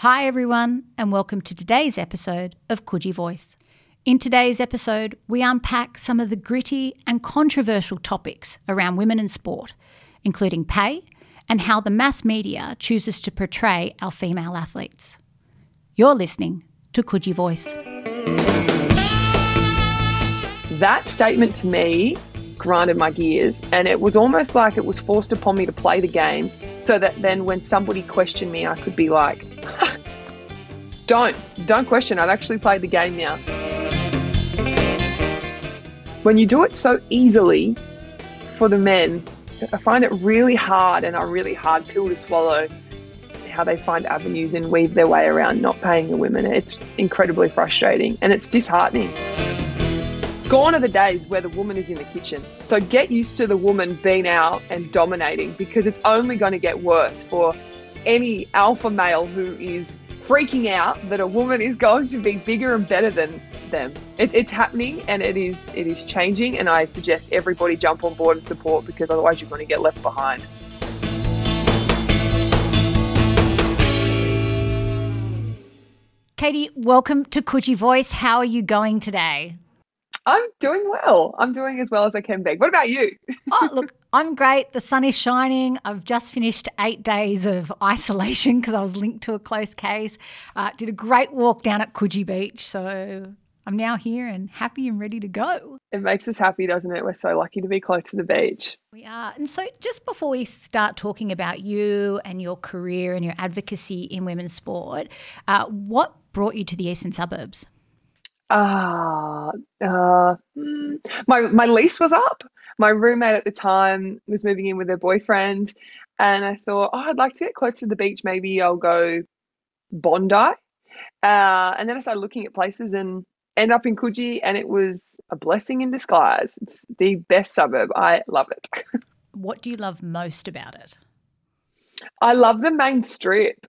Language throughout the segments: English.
Hi, everyone, and welcome to today's episode of Coogee Voice. In today's episode, we unpack some of the gritty and controversial topics around women in sport, including pay and how the mass media chooses to portray our female athletes. You're listening to Coogee Voice. That statement to me grinded my gears, and it was almost like it was forced upon me to play the game so that then when somebody questioned me, I could be like, don't, don't question. I've actually played the game now. When you do it so easily for the men, I find it really hard and a really hard pill to swallow how they find avenues and weave their way around not paying the women. It's incredibly frustrating and it's disheartening. Gone are the days where the woman is in the kitchen. So get used to the woman being out and dominating because it's only going to get worse for any alpha male who is freaking out that a woman is going to be bigger and better than them. It, it's happening and it is it is changing and I suggest everybody jump on board and support because otherwise you're going to get left behind. Katie, welcome to Coogee Voice. How are you going today? I'm doing well. I'm doing as well as I can be. What about you? oh, look, I'm great. The sun is shining. I've just finished eight days of isolation because I was linked to a close case. Uh, did a great walk down at Coogee Beach. So I'm now here and happy and ready to go. It makes us happy, doesn't it? We're so lucky to be close to the beach. We are. And so, just before we start talking about you and your career and your advocacy in women's sport, uh, what brought you to the eastern suburbs? Ah, uh, uh, my my lease was up. My roommate at the time was moving in with her boyfriend, and I thought, oh, I'd like to get close to the beach. Maybe I'll go Bondi. Uh, and then I started looking at places and end up in Coogee, and it was a blessing in disguise. It's the best suburb. I love it. what do you love most about it? I love the main strip.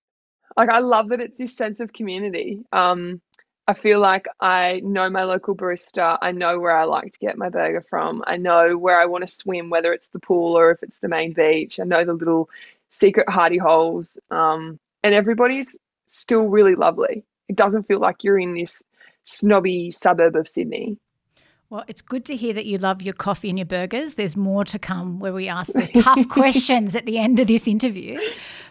Like I love that it's this sense of community. Um, I feel like I know my local barista. I know where I like to get my burger from. I know where I want to swim, whether it's the pool or if it's the main beach. I know the little secret hardy holes. Um, and everybody's still really lovely. It doesn't feel like you're in this snobby suburb of Sydney. Well, it's good to hear that you love your coffee and your burgers. There's more to come where we ask the tough questions at the end of this interview.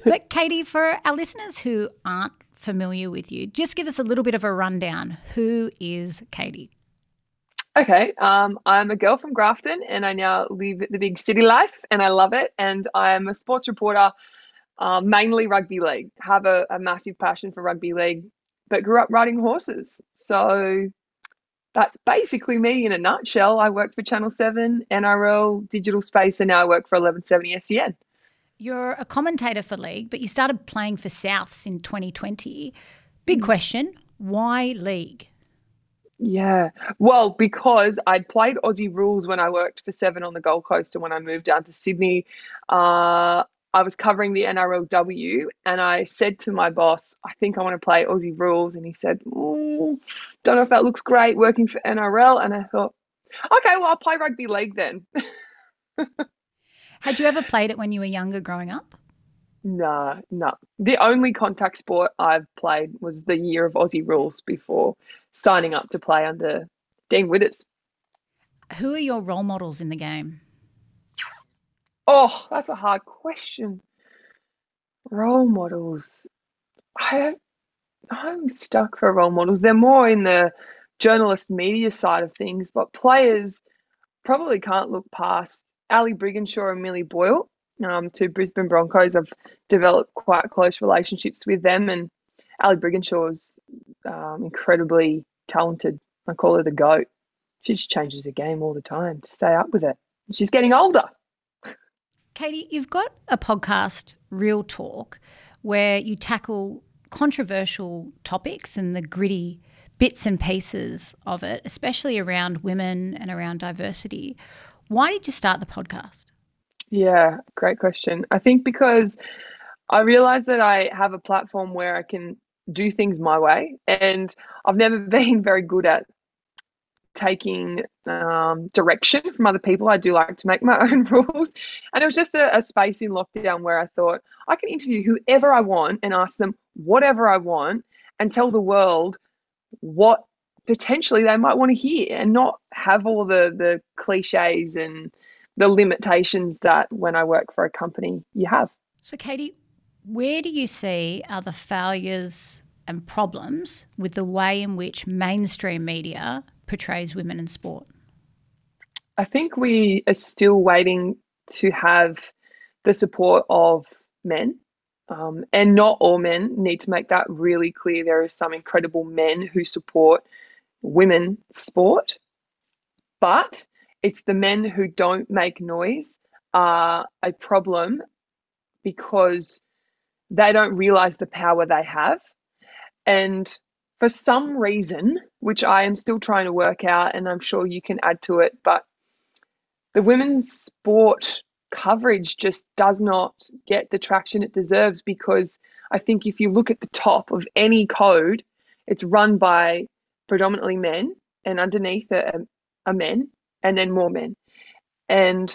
But, Katie, for our listeners who aren't familiar with you, just give us a little bit of a rundown. Who is Katie? Okay, um, I'm a girl from Grafton and I now live the big city life and I love it. And I'm a sports reporter, uh, mainly rugby league. Have a, a massive passion for rugby league, but grew up riding horses. So that's basically me in a nutshell. I worked for Channel 7, NRL, Digital Space, and now I work for 1170 SEN. You're a commentator for League, but you started playing for Souths in 2020. Big hmm. question why League? Yeah, well, because I'd played Aussie rules when I worked for Seven on the Gold Coast, and when I moved down to Sydney, uh, I was covering the NRLW, and I said to my boss, "I think I want to play Aussie rules," and he said, mm, "Don't know if that looks great working for NRL." And I thought, "Okay, well, I'll play rugby league then." Had you ever played it when you were younger growing up? No, no. The only contact sport I've played was the year of Aussie rules before signing up to play under Dean Widders. Who are your role models in the game? Oh, that's a hard question. Role models. I I'm stuck for role models. They're more in the journalist media side of things, but players probably can't look past Ali Brigginshaw and Millie Boyle, um, two Brisbane Broncos. I've developed quite close relationships with them, and Ali Brigginshaw's um, incredibly talented. I call her the goat. She just changes the game all the time to stay up with it. She's getting older. Katie, you've got a podcast, Real Talk, where you tackle controversial topics and the gritty bits and pieces of it, especially around women and around diversity. Why did you start the podcast? Yeah, great question. I think because I realized that I have a platform where I can do things my way, and I've never been very good at taking um, direction from other people. I do like to make my own rules. And it was just a, a, space in lockdown where I thought I can interview whoever I want and ask them whatever I want and tell the world what potentially they might want to hear and not have all the, the cliches and the limitations that when I work for a company you have. So, Katie, where do you see are the failures and problems with the way in which mainstream media portrays women in sport? I think we are still waiting to have the support of men. Um, and not all men need to make that really clear. There are some incredible men who support women sport, but it's the men who don't make noise are a problem because they don't realize the power they have. And for some reason, which I am still trying to work out, and I'm sure you can add to it, but the women's sport coverage just does not get the traction it deserves because I think if you look at the top of any code, it's run by predominantly men, and underneath are, um, are men, and then more men. And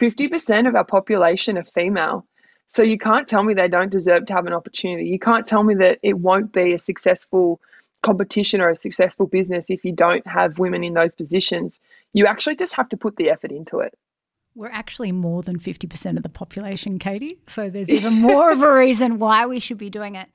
50% of our population are female. So you can't tell me they don't deserve to have an opportunity. You can't tell me that it won't be a successful competition or a successful business if you don't have women in those positions. You actually just have to put the effort into it. We're actually more than 50% of the population, Katie. So there's even more of a reason why we should be doing it.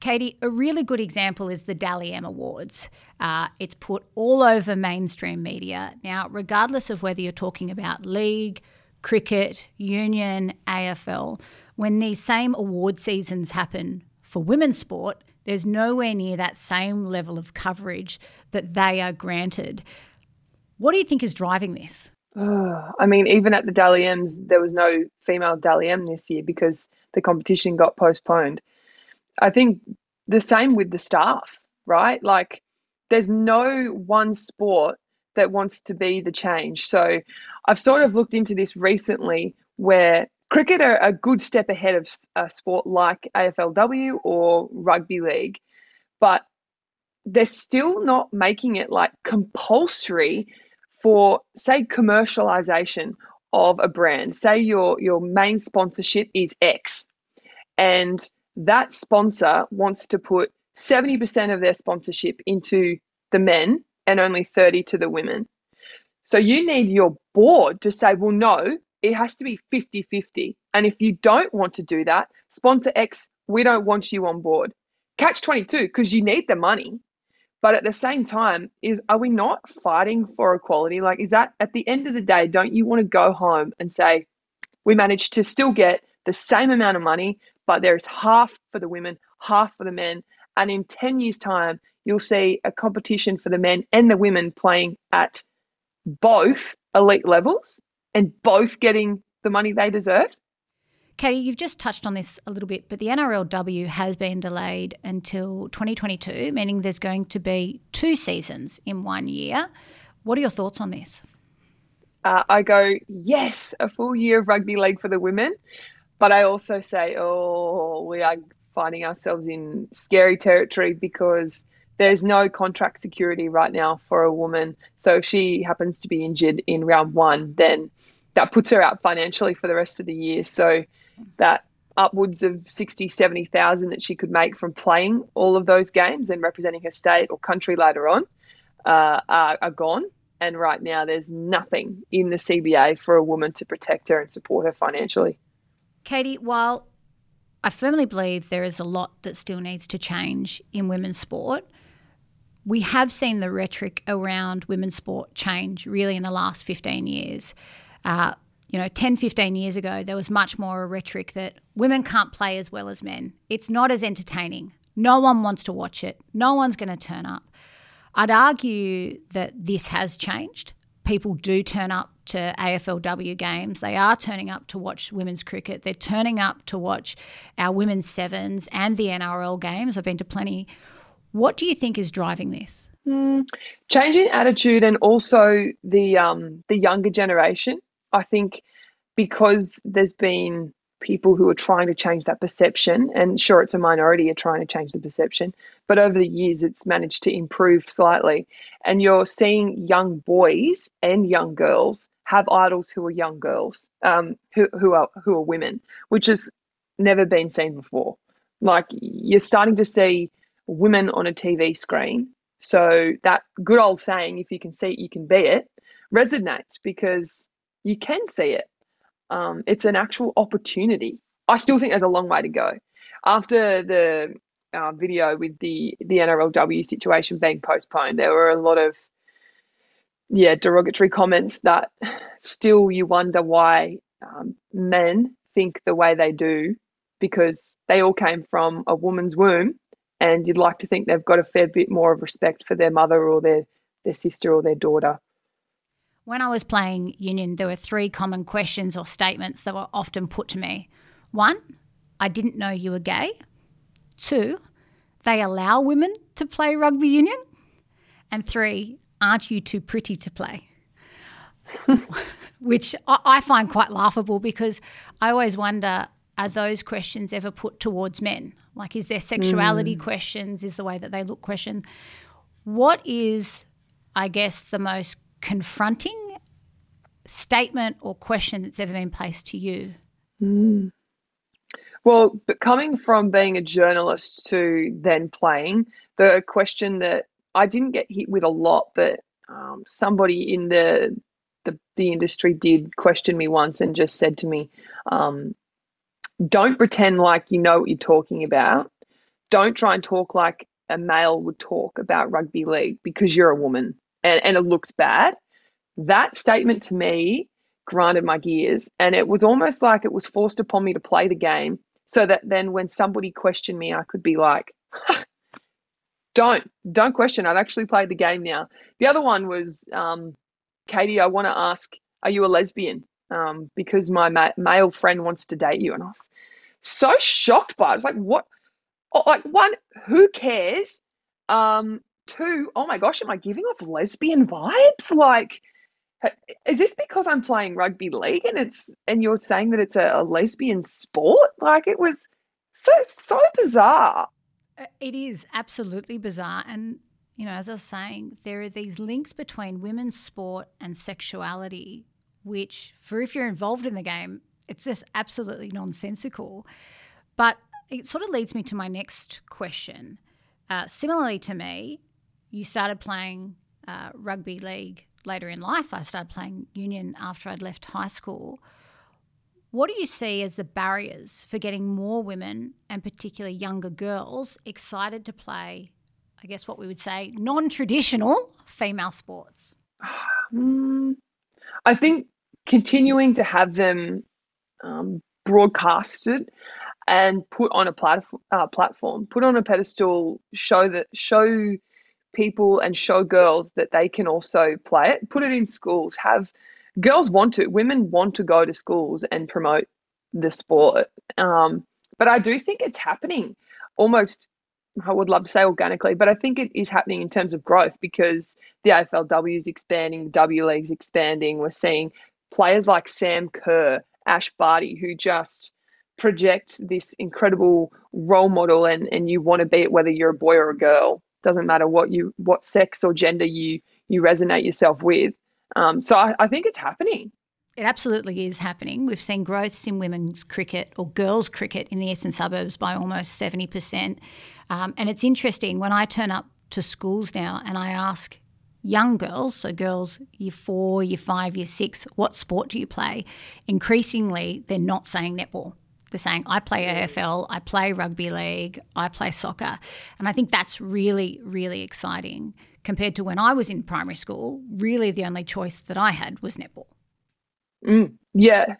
Katie, a really good example is the Dally M Awards. Uh, it's put all over mainstream media. Now, regardless of whether you're talking about league, cricket, union, AFL, when these same award seasons happen for women's sport, there's nowhere near that same level of coverage that they are granted. What do you think is driving this? I mean, even at the Dally M's, there was no female Dally M this year because the competition got postponed. I think the same with the staff, right? Like, there's no one sport that wants to be the change. So, I've sort of looked into this recently where cricket are a good step ahead of a sport like AFLW or rugby league, but they're still not making it like compulsory for say commercialization of a brand. Say your your main sponsorship is X and that sponsor wants to put 70% of their sponsorship into the men and only 30 to the women. So you need your board to say, well, no, it has to be 50 50. And if you don't want to do that, sponsor X, we don't want you on board. Catch 22 because you need the money. But at the same time, is are we not fighting for equality? Like, is that at the end of the day, don't you want to go home and say, we managed to still get the same amount of money, but there's half for the women, half for the men. And in 10 years' time, you'll see a competition for the men and the women playing at both elite levels and both getting the money they deserve. Katie, you've just touched on this a little bit, but the NRLW has been delayed until 2022, meaning there's going to be two seasons in one year. What are your thoughts on this? Uh, I go, yes, a full year of rugby league for the women. But I also say, oh, we are finding ourselves in scary territory because there's no contract security right now for a woman. So if she happens to be injured in round one, then that puts her out financially for the rest of the year. So that upwards of 60, 70,000 that she could make from playing all of those games and representing her state or country later on uh, are, are gone. And right now, there's nothing in the CBA for a woman to protect her and support her financially. Katie, while I firmly believe there is a lot that still needs to change in women's sport, we have seen the rhetoric around women's sport change really in the last 15 years. Uh, you know, 10, 15 years ago, there was much more a rhetoric that women can't play as well as men. It's not as entertaining. No one wants to watch it. No one's going to turn up. I'd argue that this has changed. People do turn up to AFLW games. They are turning up to watch women's cricket. They're turning up to watch our women's sevens and the NRL games. I've been to plenty what do you think is driving this? Mm, changing attitude and also the um, the younger generation. I think because there's been people who are trying to change that perception. And sure, it's a minority are trying to change the perception, but over the years, it's managed to improve slightly. And you're seeing young boys and young girls have idols who are young girls, um, who, who are who are women, which has never been seen before. Like you're starting to see women on a TV screen. So that good old saying, if you can see it, you can be it, resonates because you can see it. Um, it's an actual opportunity. I still think there's a long way to go. After the uh, video with the the NRLW situation being postponed, there were a lot of yeah derogatory comments that still you wonder why um, men think the way they do because they all came from a woman's womb and you'd like to think they've got a fair bit more of respect for their mother or their their sister or their daughter. When I was playing Union, there were three common questions or statements that were often put to me. One, I didn't know you were gay. Two, they allow women to play rugby union. And three, aren't you too pretty to play? Which I find quite laughable because I always wonder are those questions ever put towards men? Like, is there sexuality mm. questions? Is the way that they look questions? What is, I guess, the most confronting statement or question that's ever been placed to you? Mm. Well, but coming from being a journalist to then playing, the question that I didn't get hit with a lot, but um, somebody in the, the, the industry did question me once and just said to me, um, "Don't pretend like you know what you're talking about. Don't try and talk like a male would talk about rugby league because you're a woman and, and it looks bad." That statement to me grinded my gears, and it was almost like it was forced upon me to play the game so that then when somebody questioned me, I could be like, don't, don't question. I've actually played the game now. The other one was, um, Katie, I want to ask, are you a lesbian? Um, because my ma- male friend wants to date you. And I was so shocked by it. I was like, what? Like, one, who cares? Um, two, oh my gosh, am I giving off lesbian vibes? Like, is this because I'm playing rugby league and it's and you're saying that it's a, a lesbian sport? Like it was so so bizarre. Uh, it is absolutely bizarre, and you know, as I was saying, there are these links between women's sport and sexuality, which, for if you're involved in the game, it's just absolutely nonsensical. But it sort of leads me to my next question. Uh, similarly to me, you started playing uh, rugby league later in life. I started playing union after I'd left high school. What do you see as the barriers for getting more women and particularly younger girls excited to play, I guess what we would say, non traditional female sports? Mm, I think continuing to have them um, broadcasted and put on a uh, platform, put on a pedestal, show that show people and show girls that they can also play it. Put it in schools. Have girls want to, women want to go to schools and promote the sport. Um, but I do think it's happening almost, I would love to say organically, but I think it is happening in terms of growth because the AFLW is expanding, the W League's expanding. We're seeing players like Sam Kerr, Ash Barty, who just project this incredible role model and, and you want to be it whether you're a boy or a girl doesn't matter what you what sex or gender you you resonate yourself with. Um, so I, I think it's happening. It absolutely is happening. We've seen growths in women's cricket or girls' cricket in the eastern suburbs by almost 70%. Um, and it's interesting when I turn up to schools now and I ask young girls, so girls year four, year five, year six, what sport do you play? Increasingly, they're not saying netball. They're saying, I play AFL, I play rugby league, I play soccer. And I think that's really, really exciting compared to when I was in primary school. Really, the only choice that I had was netball. Mm, yeah.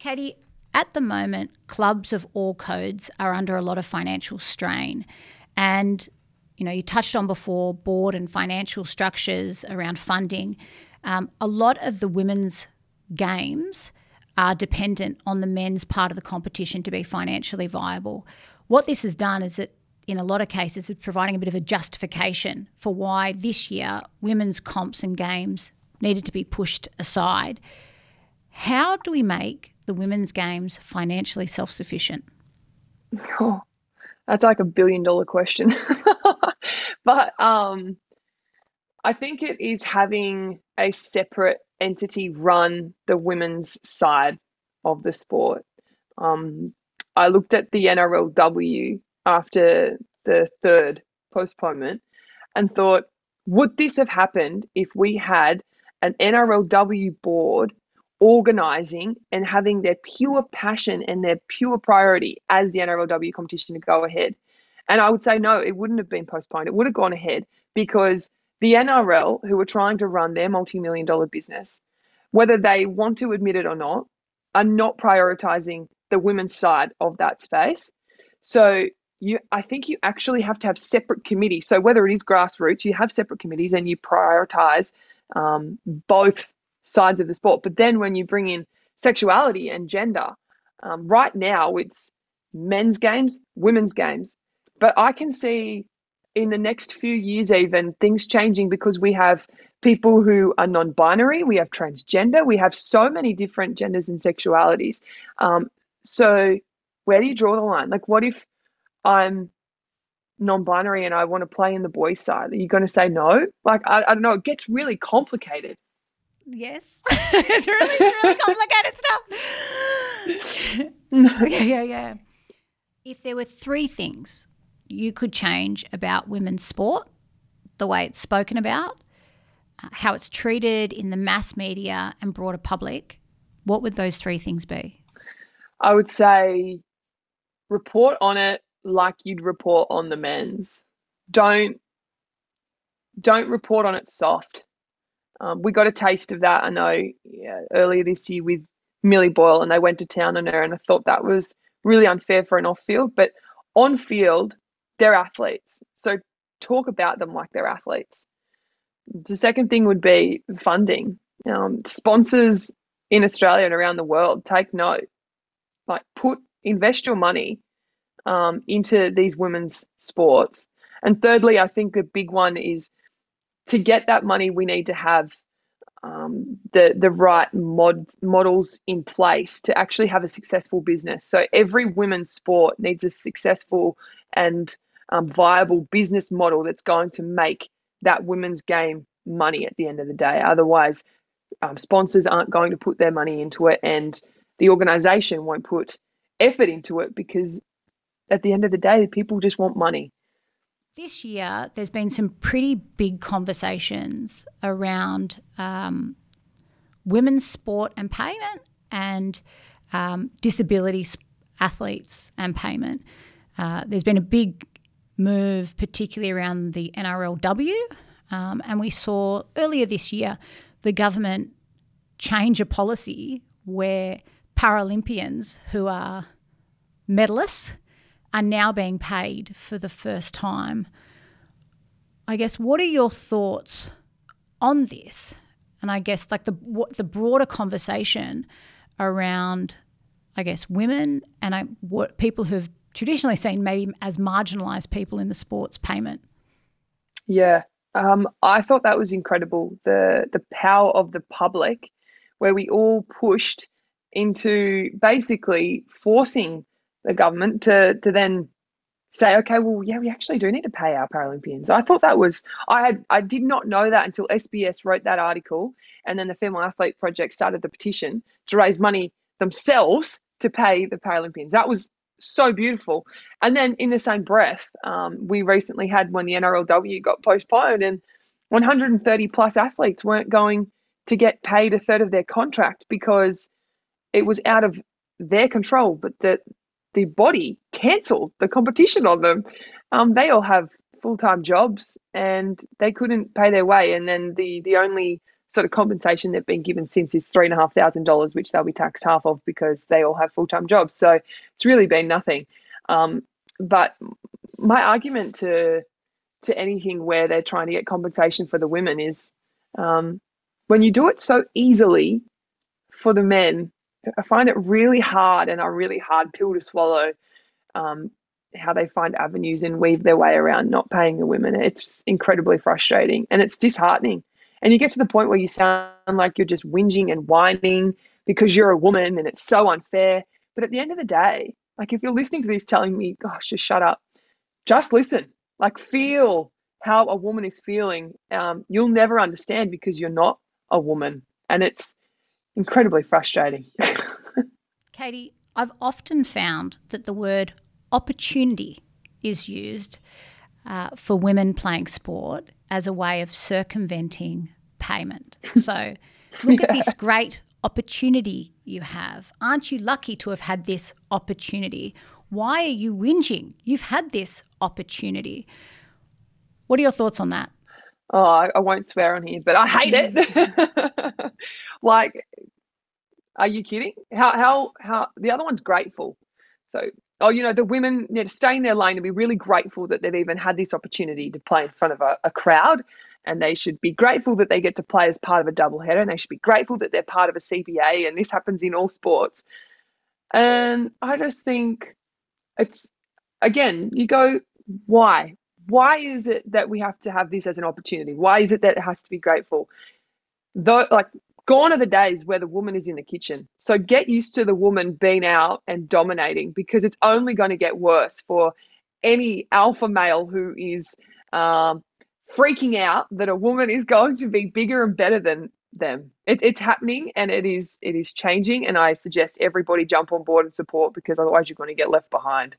Katie, at the moment, clubs of all codes are under a lot of financial strain. And, you know, you touched on before board and financial structures around funding. Um, a lot of the women's games are dependent on the men's part of the competition to be financially viable. What this has done is that in a lot of cases it's providing a bit of a justification for why this year women's comps and games needed to be pushed aside. How do we make the women's games financially self sufficient? Oh, that's like a billion dollar question. but um, I think it is having a separate entity run the women's side of the sport. Um, I looked at the NRLW after the third postponement and thought, would this have happened if we had an NRLW board organizing and having their pure passion and their pure priority as the NRLW competition to go ahead? And I would say, no, it wouldn't have been postponed. It would have gone ahead because the NRL, who are trying to run their multi million dollar business, whether they want to admit it or not, are not prioritizing the women's side of that space. So you I think you actually have to have separate committees. So whether it is grassroots, you have separate committees and you prioritize um, both sides of the sport. But then when you bring in sexuality and gender, um, right now it's men's games, women's games. But I can see in the next few years, even things changing because we have people who are non binary, we have transgender, we have so many different genders and sexualities. Um, so, where do you draw the line? Like, what if I'm non binary and I want to play in the boys' side? Are you going to say no? Like, I, I don't know. It gets really complicated. Yes. it's really, really complicated stuff. yeah, yeah, yeah. If there were three things you could change about women's sport, the way it's spoken about, uh, how it's treated in the mass media and broader public, what would those three things be? I would say report on it like you'd report on the men's. Don't don't report on it soft. Um, we got a taste of that, I know, yeah, earlier this year with Millie Boyle, and they went to town on her, and I thought that was really unfair for an off field. But on field, they're athletes. So talk about them like they're athletes. The second thing would be funding. Um, sponsors in Australia and around the world take note. Like put invest your money um, into these women's sports. And thirdly, I think the big one is to get that money, we need to have um, the the right mod models in place to actually have a successful business. So every women's sport needs a successful and um, viable business model that's going to make that women's game money at the end of the day. Otherwise, um, sponsors aren't going to put their money into it, and the organization won't put effort into it because at the end of the day, people just want money. This year, there's been some pretty big conversations around um, women's sport and payment and um, disability athletes and payment. Uh, there's been a big move, particularly around the NRLW. Um, and we saw earlier this year the government change a policy where Paralympians who are medalists are now being paid for the first time. I guess, what are your thoughts on this? And I guess, like the what, the broader conversation around, I guess, women and I, what people who've traditionally seen maybe as marginalised people in the sports payment. Yeah, um, I thought that was incredible. The the power of the public, where we all pushed into basically forcing the government to to then say, okay, well, yeah, we actually do need to pay our Paralympians. I thought that was I had I did not know that until SBS wrote that article, and then the Female Athlete Project started the petition to raise money themselves to pay the Paralympians. That was so beautiful. And then in the same breath, um, we recently had when the NRLW got postponed and 130 plus athletes weren't going to get paid a third of their contract because it was out of their control, but the the body cancelled the competition on them. Um, they all have full time jobs and they couldn't pay their way. And then the the only sort of compensation they've been given since is three and a half thousand dollars, which they'll be taxed half of because they all have full time jobs. So it's really been nothing. Um, but my argument to to anything where they're trying to get compensation for the women is um, when you do it so easily for the men, I find it really hard and a really hard pill to swallow. Um, how they find avenues and weave their way around not paying the women. It's incredibly frustrating and it's disheartening. And you get to the point where you sound like you're just whinging and whining because you're a woman and it's so unfair. But at the end of the day, like if you're listening to this telling me, gosh, just shut up, just listen. Like feel how a woman is feeling. Um, you'll never understand because you're not a woman. And it's incredibly frustrating. Katie, I've often found that the word opportunity is used uh, for women playing sport as a way of circumventing payment. So, look yeah. at this great opportunity you have. Aren't you lucky to have had this opportunity? Why are you whinging? You've had this opportunity. What are your thoughts on that? Oh, I, I won't swear on here, but I hate it. like, are you kidding? How how how the other one's grateful. So oh, you know, the women need to stay in their lane and be really grateful that they've even had this opportunity to play in front of a, a crowd. And they should be grateful that they get to play as part of a doubleheader. And they should be grateful that they're part of a CBA. And this happens in all sports. And I just think it's, again, you go, why? Why is it that we have to have this as an opportunity? Why is it that it has to be grateful? Though, like gone are the days where the woman is in the kitchen. So get used to the woman being out and dominating because it's only going to get worse for any alpha male who is um, freaking out that a woman is going to be bigger and better than them. It, it's happening and it is it is changing. And I suggest everybody jump on board and support because otherwise you're going to get left behind.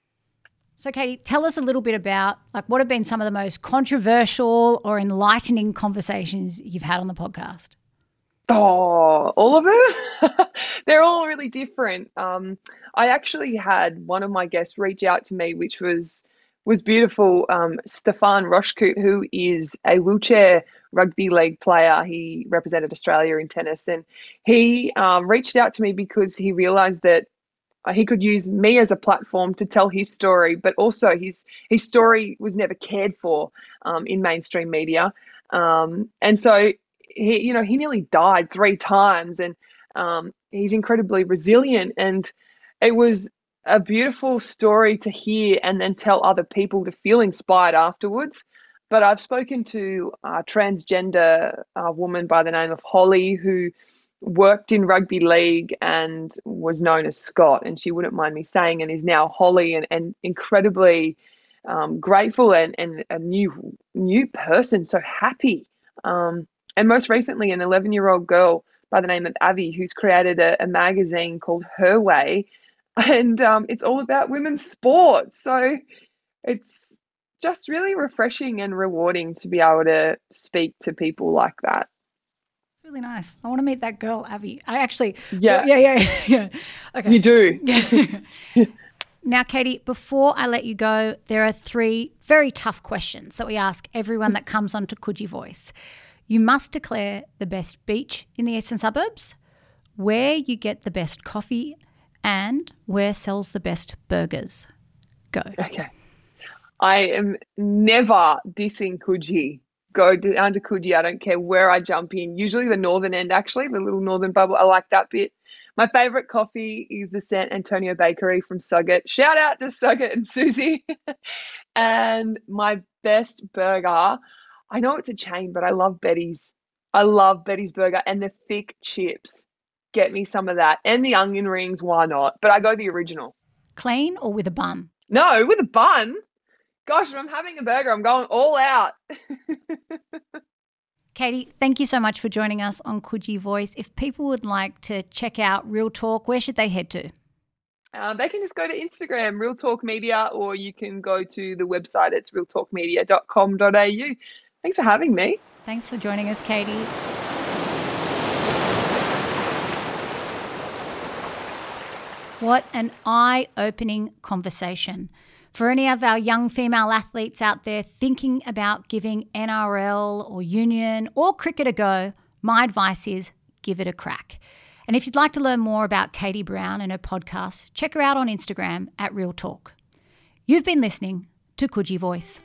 So, Katie, tell us a little bit about like what have been some of the most controversial or enlightening conversations you've had on the podcast. Oh, all of them? They're all really different. Um, I actually had one of my guests reach out to me, which was was beautiful. Um, Stefan Rochkoot, who is a wheelchair rugby league player, he represented Australia in tennis, and he um, reached out to me because he realised that he could use me as a platform to tell his story, but also his his story was never cared for um, in mainstream media. Um, and so he, you know, he nearly died three times, and um, he's incredibly resilient. And it was a beautiful story to hear, and then tell other people to feel inspired afterwards. But I've spoken to a transgender uh, woman by the name of Holly who worked in rugby league and was known as Scott, and she wouldn't mind me saying, and is now Holly, and, and incredibly um, grateful and, and a new new person, so happy. Um, and most recently, an 11 year old girl by the name of Avi, who's created a, a magazine called Her Way. And um, it's all about women's sports. So it's just really refreshing and rewarding to be able to speak to people like that. It's really nice. I want to meet that girl, Avi. I actually, yeah, yeah, yeah, yeah. Okay, you do. Yeah. now, Katie, before I let you go, there are three very tough questions that we ask everyone that comes onto Coogee Voice. You must declare the best beach in the eastern suburbs, where you get the best coffee, and where sells the best burgers. Go. Okay. I am never dissing Coogee. Go down to Coogee. I don't care where I jump in. Usually the northern end, actually, the little northern bubble. I like that bit. My favorite coffee is the San Antonio Bakery from Suggett. Shout out to Suggett and Susie. and my best burger I know it's a chain, but I love Betty's. I love Betty's burger and the thick chips. Get me some of that. And the onion rings, why not? But I go the original. Clean or with a bun? No, with a bun. Gosh, if I'm having a burger, I'm going all out. Katie, thank you so much for joining us on Coogee Voice. If people would like to check out Real Talk, where should they head to? Uh, they can just go to Instagram, Real Talk Media, or you can go to the website. It's realtalkmedia.com.au. Thanks for having me. Thanks for joining us, Katie. What an eye opening conversation. For any of our young female athletes out there thinking about giving NRL or union or cricket a go, my advice is give it a crack. And if you'd like to learn more about Katie Brown and her podcast, check her out on Instagram at Real Talk. You've been listening to Coogee Voice.